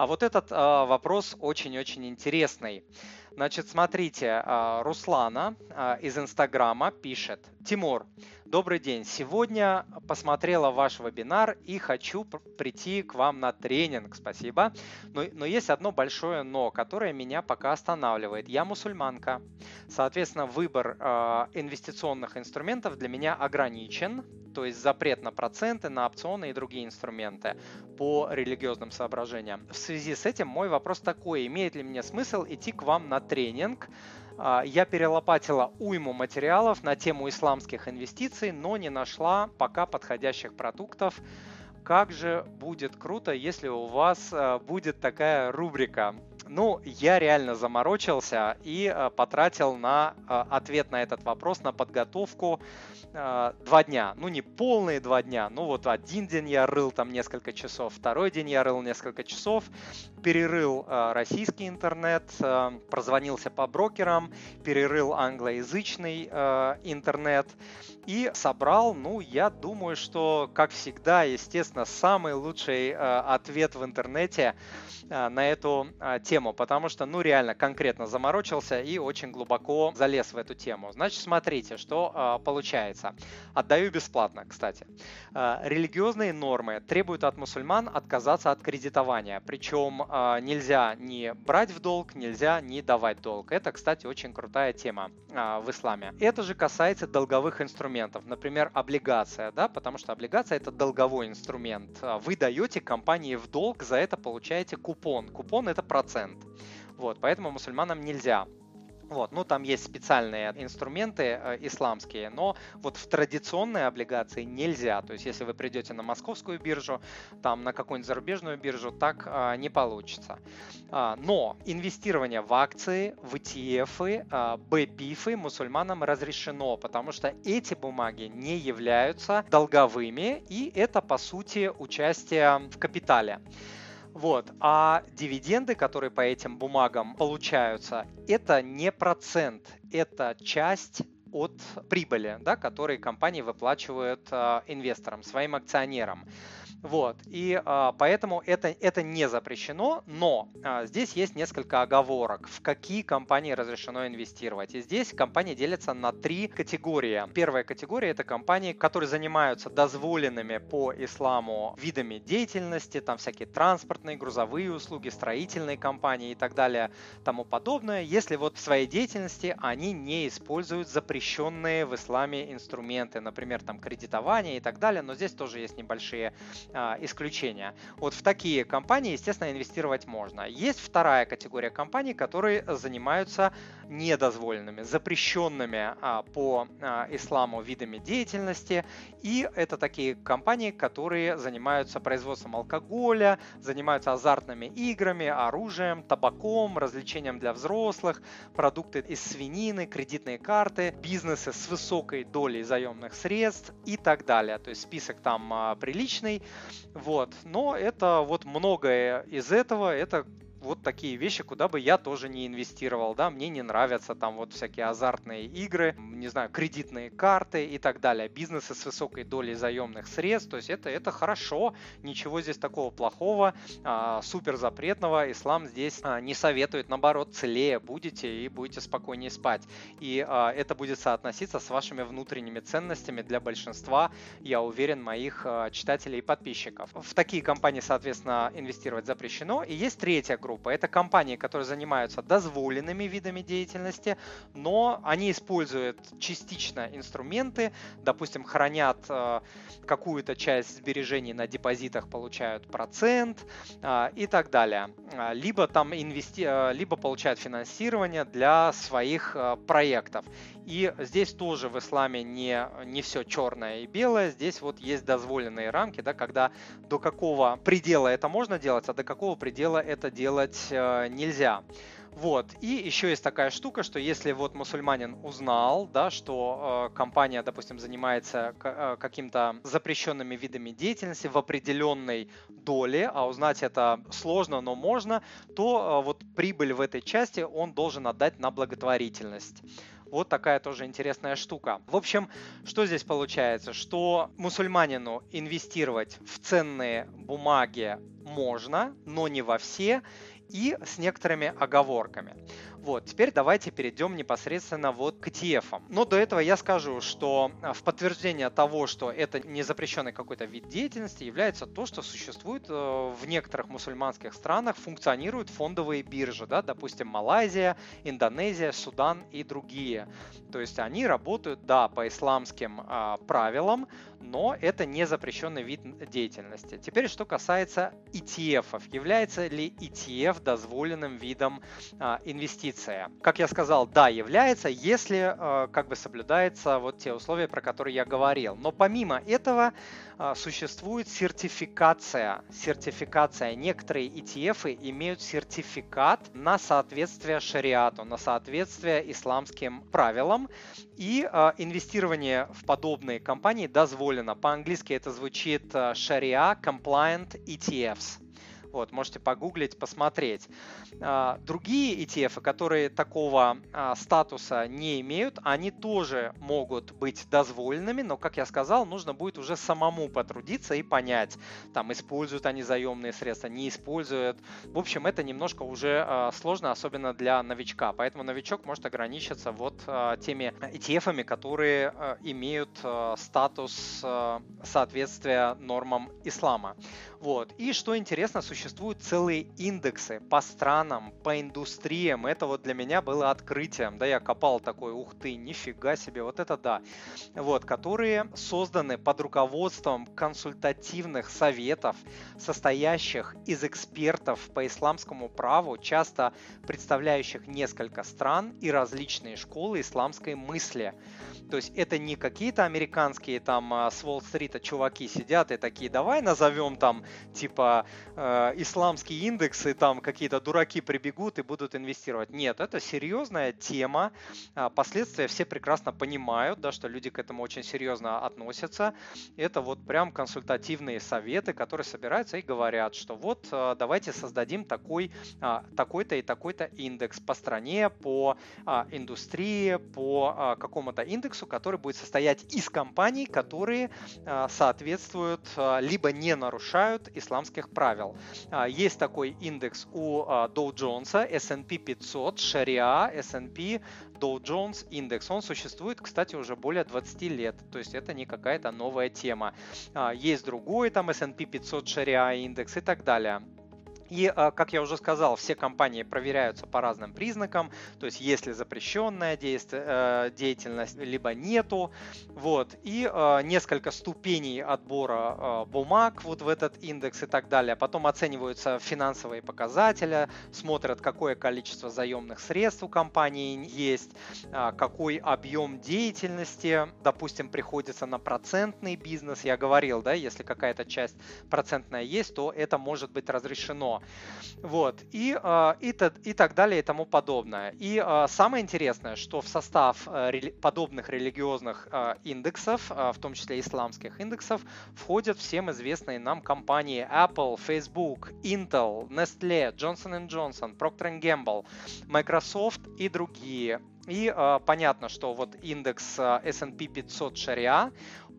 А вот этот а, вопрос очень-очень интересный. Значит, смотрите, а, Руслана а, из Инстаграма пишет. Тимур, добрый день. Сегодня посмотрела ваш вебинар и хочу прийти к вам на тренинг. Спасибо. Но, но есть одно большое но, которое меня пока останавливает. Я мусульманка. Соответственно, выбор э, инвестиционных инструментов для меня ограничен то есть запрет на проценты, на опционы и другие инструменты по религиозным соображениям. В связи с этим мой вопрос такой, имеет ли мне смысл идти к вам на тренинг? А, я перелопатила уйму материалов на тему исламских инвестиций, но не нашла пока подходящих продуктов. Как же будет круто, если у вас а, будет такая рубрика ну, я реально заморочился и э, потратил на э, ответ на этот вопрос, на подготовку э, два дня. Ну, не полные два дня, ну вот один день я рыл там несколько часов, второй день я рыл несколько часов, перерыл российский интернет, прозвонился по брокерам, перерыл англоязычный интернет и собрал, ну, я думаю, что, как всегда, естественно, самый лучший ответ в интернете на эту тему тему, потому что, ну, реально конкретно заморочился и очень глубоко залез в эту тему. Значит, смотрите, что э, получается. Отдаю бесплатно, кстати. Э, религиозные нормы требуют от мусульман отказаться от кредитования. Причем э, нельзя не брать в долг, нельзя не давать долг. Это, кстати, очень крутая тема э, в исламе. Это же касается долговых инструментов. Например, облигация, да, потому что облигация это долговой инструмент. Вы даете компании в долг, за это получаете купон. Купон это процент процент. Вот, поэтому мусульманам нельзя вот, ну там есть специальные инструменты э, исламские, но вот в традиционные облигации нельзя. То есть если вы придете на московскую биржу, там на какую-нибудь зарубежную биржу, так э, не получится. А, но инвестирование в акции, в ETF, э, BPIF мусульманам разрешено, потому что эти бумаги не являются долговыми, и это по сути участие в капитале. Вот. А дивиденды, которые по этим бумагам получаются, это не процент, это часть от прибыли, да, которые компании выплачивают э, инвесторам, своим акционерам. Вот, и а, поэтому это, это не запрещено, но а, здесь есть несколько оговорок, в какие компании разрешено инвестировать. И здесь компании делятся на три категории. Первая категория – это компании, которые занимаются дозволенными по исламу видами деятельности, там всякие транспортные, грузовые услуги, строительные компании и так далее, тому подобное, если вот в своей деятельности они не используют запрещенные в исламе инструменты, например, там кредитование и так далее, но здесь тоже есть небольшие исключения. Вот в такие компании, естественно, инвестировать можно. Есть вторая категория компаний, которые занимаются недозволенными, запрещенными а, по а, исламу видами деятельности. И это такие компании, которые занимаются производством алкоголя, занимаются азартными играми, оружием, табаком, развлечением для взрослых, продукты из свинины, кредитные карты, бизнесы с высокой долей заемных средств и так далее. То есть список там приличный. Вот. Но это вот многое из этого, это вот такие вещи, куда бы я тоже не инвестировал, да, мне не нравятся там вот всякие азартные игры, не знаю, кредитные карты и так далее, бизнесы с высокой долей заемных средств, то есть это, это хорошо, ничего здесь такого плохого, а, супер запретного ислам здесь а, не советует, наоборот, целее будете и будете спокойнее спать, и а, это будет соотноситься с вашими внутренними ценностями для большинства, я уверен, моих а, читателей и подписчиков. В такие компании, соответственно, инвестировать запрещено, и есть третья группа, группа. Это компании, которые занимаются дозволенными видами деятельности, но они используют частично инструменты, допустим, хранят э, какую-то часть сбережений на депозитах, получают процент э, и так далее. А, либо там инвести... Э, либо получают финансирование для своих э, проектов. И здесь тоже в исламе не, не все черное и белое, здесь вот есть дозволенные рамки, да, когда до какого предела это можно делать, а до какого предела это делать э, нельзя. Вот. И еще есть такая штука, что если вот мусульманин узнал, да, что э, компания, допустим, занимается э, каким-то запрещенными видами деятельности в определенной доле, а узнать это сложно, но можно, то э, вот прибыль в этой части он должен отдать на благотворительность. Вот такая тоже интересная штука. В общем, что здесь получается? Что мусульманину инвестировать в ценные бумаги можно, но не во все и с некоторыми оговорками. Вот, теперь давайте перейдем непосредственно вот к ETF. Но до этого я скажу, что а, в подтверждение того, что это не запрещенный какой-то вид деятельности, является то, что существует э, в некоторых мусульманских странах, функционируют фондовые биржи, да, допустим, Малайзия, Индонезия, Судан и другие. То есть они работают, да, по исламским а, правилам, но это не запрещенный вид деятельности. Теперь, что касается ETF. Является ли ETF дозволенным видом а, инвестиции? Как я сказал, да, является, если а, как бы соблюдается вот те условия, про которые я говорил. Но помимо этого а, существует сертификация. Сертификация. Некоторые ETF имеют сертификат на соответствие шариату, на соответствие исламским правилам. И э, инвестирование в подобные компании дозволено. По-английски это звучит э, Sharia Compliant ETFs. Вот, можете погуглить, посмотреть. А, другие ETF, которые такого а, статуса не имеют, они тоже могут быть дозволенными, но, как я сказал, нужно будет уже самому потрудиться и понять, там, используют они заемные средства, не используют. В общем, это немножко уже а, сложно, особенно для новичка. Поэтому новичок может ограничиться вот теми ETF, которые имеют статус соответствия нормам ислама. Вот. И что интересно, существуют целые индексы по странам, по индустриям. Это вот для меня было открытием. Да, я копал такой, ух ты, нифига себе, вот это да. Вот, которые созданы под руководством консультативных советов, состоящих из экспертов по исламскому праву, часто представляющих несколько стран и различные школы исламской мысли. То есть это не какие-то американские там а, с Уолл-стрита чуваки сидят и такие, давай назовем там типа э, исламский индекс там какие-то дураки прибегут и будут инвестировать. Нет, это серьезная тема. А, последствия все прекрасно понимают, да, что люди к этому очень серьезно относятся. Это вот прям консультативные советы, которые собираются и говорят, что вот э, давайте создадим такой, э, такой-то и такой-то индекс по стране, по индустрии, по какому-то индексу, который будет состоять из компаний, которые а, соответствуют а, либо не нарушают исламских правил. А, есть такой индекс у Dow Jones, S&P 500, Sharia, S&P Dow Jones индекс. Он существует, кстати, уже более 20 лет, то есть это не какая-то новая тема. Есть другой там S&P 500 Sharia индекс и так далее. И, а, как я уже сказал, все компании проверяются по разным признакам, то есть есть ли запрещенная э, деятельность, либо нету. Вот. И а, несколько ступеней отбора а, бумаг вот в этот индекс и так далее. Потом оцениваются финансовые показатели, смотрят, какое количество заемных средств у компании есть, какой объем деятельности, допустим, приходится на процентный бизнес. Я говорил, да, если какая-то часть процентная есть, то это может быть разрешено. Вот. И, а, и, и так далее и тому подобное. И а, самое интересное, что в состав а, подобных религиозных индексов, в том числе исламских индексов, входят всем известные нам компании Apple, Facebook, Intel, Nestle, Johnson Johnson, Procter Gamble, Microsoft и другие. И э, понятно, что вот индекс э, S&P 500 Sharia,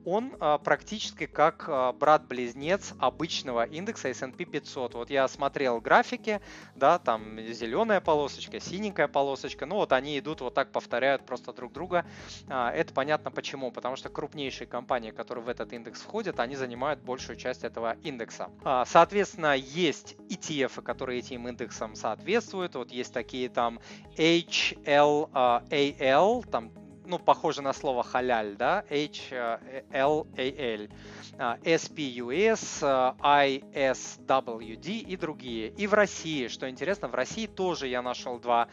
он а, практически как а, брат-близнец обычного индекса S&P 500. Вот я смотрел графики, да, там зеленая полосочка, синенькая полосочка, ну вот они идут вот так, повторяют просто друг друга. А, это понятно почему, потому что крупнейшие компании, которые в этот индекс входят, они занимают большую часть этого индекса. А, соответственно, есть ETF, которые этим индексам соответствуют. Вот есть такие там HLAL, а, там ну, похоже на слово халяль, да, H-L-A-L, SPUS, ISWD и другие. И в России, что интересно, в России тоже я нашел два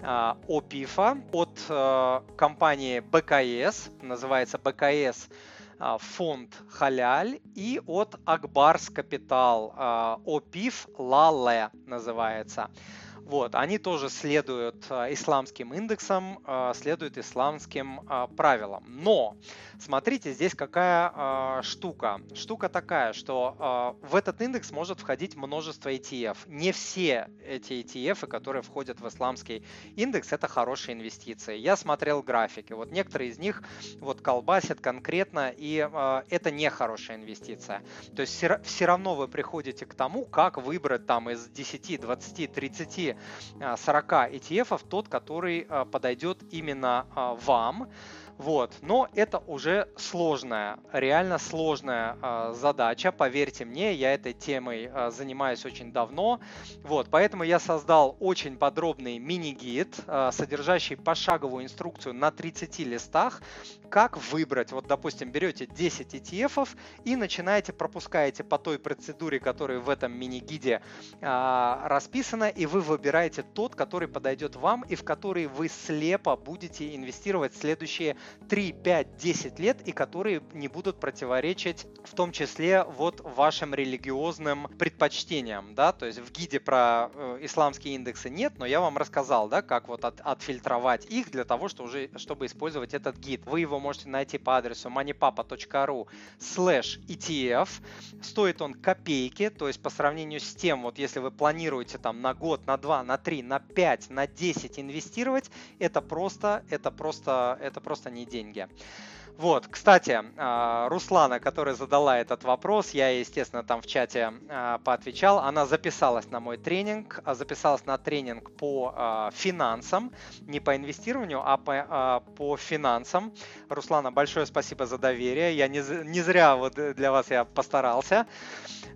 ОПИФа от а, компании БКС, называется БКС а, фонд Халяль и от Акбарс Капитал ОПИФ Лале называется. Вот, они тоже следуют а, исламским индексам, а, следуют исламским а, правилам. Но смотрите, здесь какая штука. Штука такая, что в этот индекс может входить множество ETF. Не все эти ETF, которые входят в исламский индекс, это хорошие инвестиции. Я смотрел графики. Вот некоторые из них вот колбасят конкретно, и это не хорошая инвестиция. То есть все равно вы приходите к тому, как выбрать там из 10, 20, 30 40 ETF тот, который а, подойдет именно а, вам. Вот. Но это уже сложная, реально сложная э, задача. Поверьте мне, я этой темой э, занимаюсь очень давно. Вот. Поэтому я создал очень подробный мини-гид, э, содержащий пошаговую инструкцию на 30 листах, как выбрать. Вот, допустим, берете 10 ETF и начинаете, пропускаете по той процедуре, которая в этом мини-гиде э, расписана, и вы выбираете тот, который подойдет вам и в который вы слепо будете инвестировать следующие 3, 5, 10 лет и которые не будут противоречить в том числе вот вашим религиозным предпочтениям, да, то есть в гиде про э, исламские индексы нет, но я вам рассказал, да, как вот от, отфильтровать их для того, что уже, чтобы использовать этот гид. Вы его можете найти по адресу moneypapa.ru slash ETF. Стоит он копейки, то есть по сравнению с тем, вот если вы планируете там на год, на два, на три, на пять, на 10 инвестировать, это просто, это просто, это просто не деньги. Вот, кстати, а, Руслана, которая задала этот вопрос, я, естественно, там в чате а, поотвечал, она записалась на мой тренинг, а, записалась на тренинг по финансам, не по инвестированию, а по, по финансам. Руслана, большое спасибо за доверие, я не, не зря вот для вас я постарался.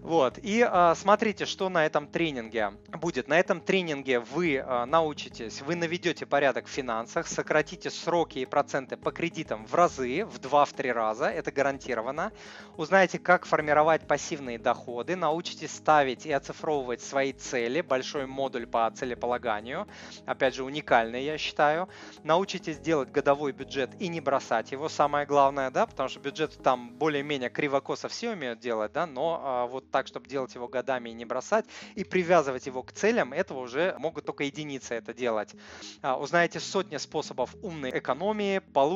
Вот, и смотрите, что на этом тренинге будет. На этом тренинге вы научитесь, вы наведете порядок в финансах, сократите сроки и проценты по кредитам в разы, в 2-3 раза, это гарантированно. Узнаете, как формировать пассивные доходы, научитесь ставить и оцифровывать свои цели, большой модуль по целеполаганию, опять же уникальный, я считаю. Научитесь делать годовой бюджет и не бросать его, самое главное, да, потому что бюджет там более-менее кривокосо все умеют делать, да, но а, вот так, чтобы делать его годами и не бросать, и привязывать его к целям, этого уже могут только единицы это делать. А, узнаете сотни способов умной экономии, получите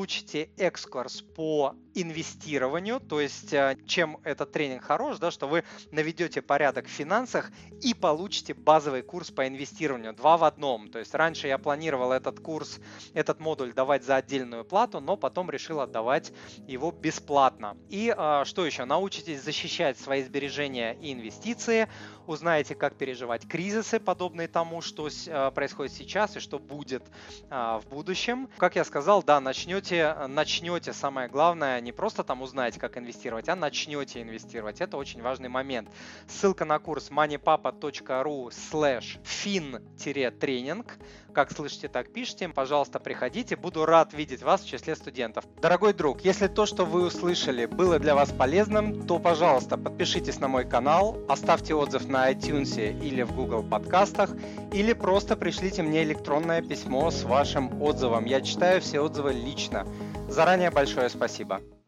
экскурс по инвестированию, то есть э, чем этот тренинг хорош, да, что вы наведете порядок в финансах и получите базовый курс по инвестированию, два в одном. То есть раньше я планировал этот курс, этот модуль давать за отдельную плату, но потом решил отдавать его бесплатно. И э, что еще? Научитесь защищать свои сбережения и инвестиции, узнаете, как переживать кризисы, подобные тому, что э, происходит сейчас и что будет в будущем. Как я сказал, да, начнете, начнете сам самое главное, не просто там узнаете, как инвестировать, а начнете инвестировать. Это очень важный момент. Ссылка на курс moneypapa.ru slash fin-тренинг. Как слышите, так пишите. Пожалуйста, приходите. Буду рад видеть вас в числе студентов. Дорогой друг, если то, что вы услышали, было для вас полезным, то, пожалуйста, подпишитесь на мой канал, оставьте отзыв на iTunes или в Google подкастах, или просто пришлите мне электронное письмо с вашим отзывом. Я читаю все отзывы лично. Заранее большое спасибо.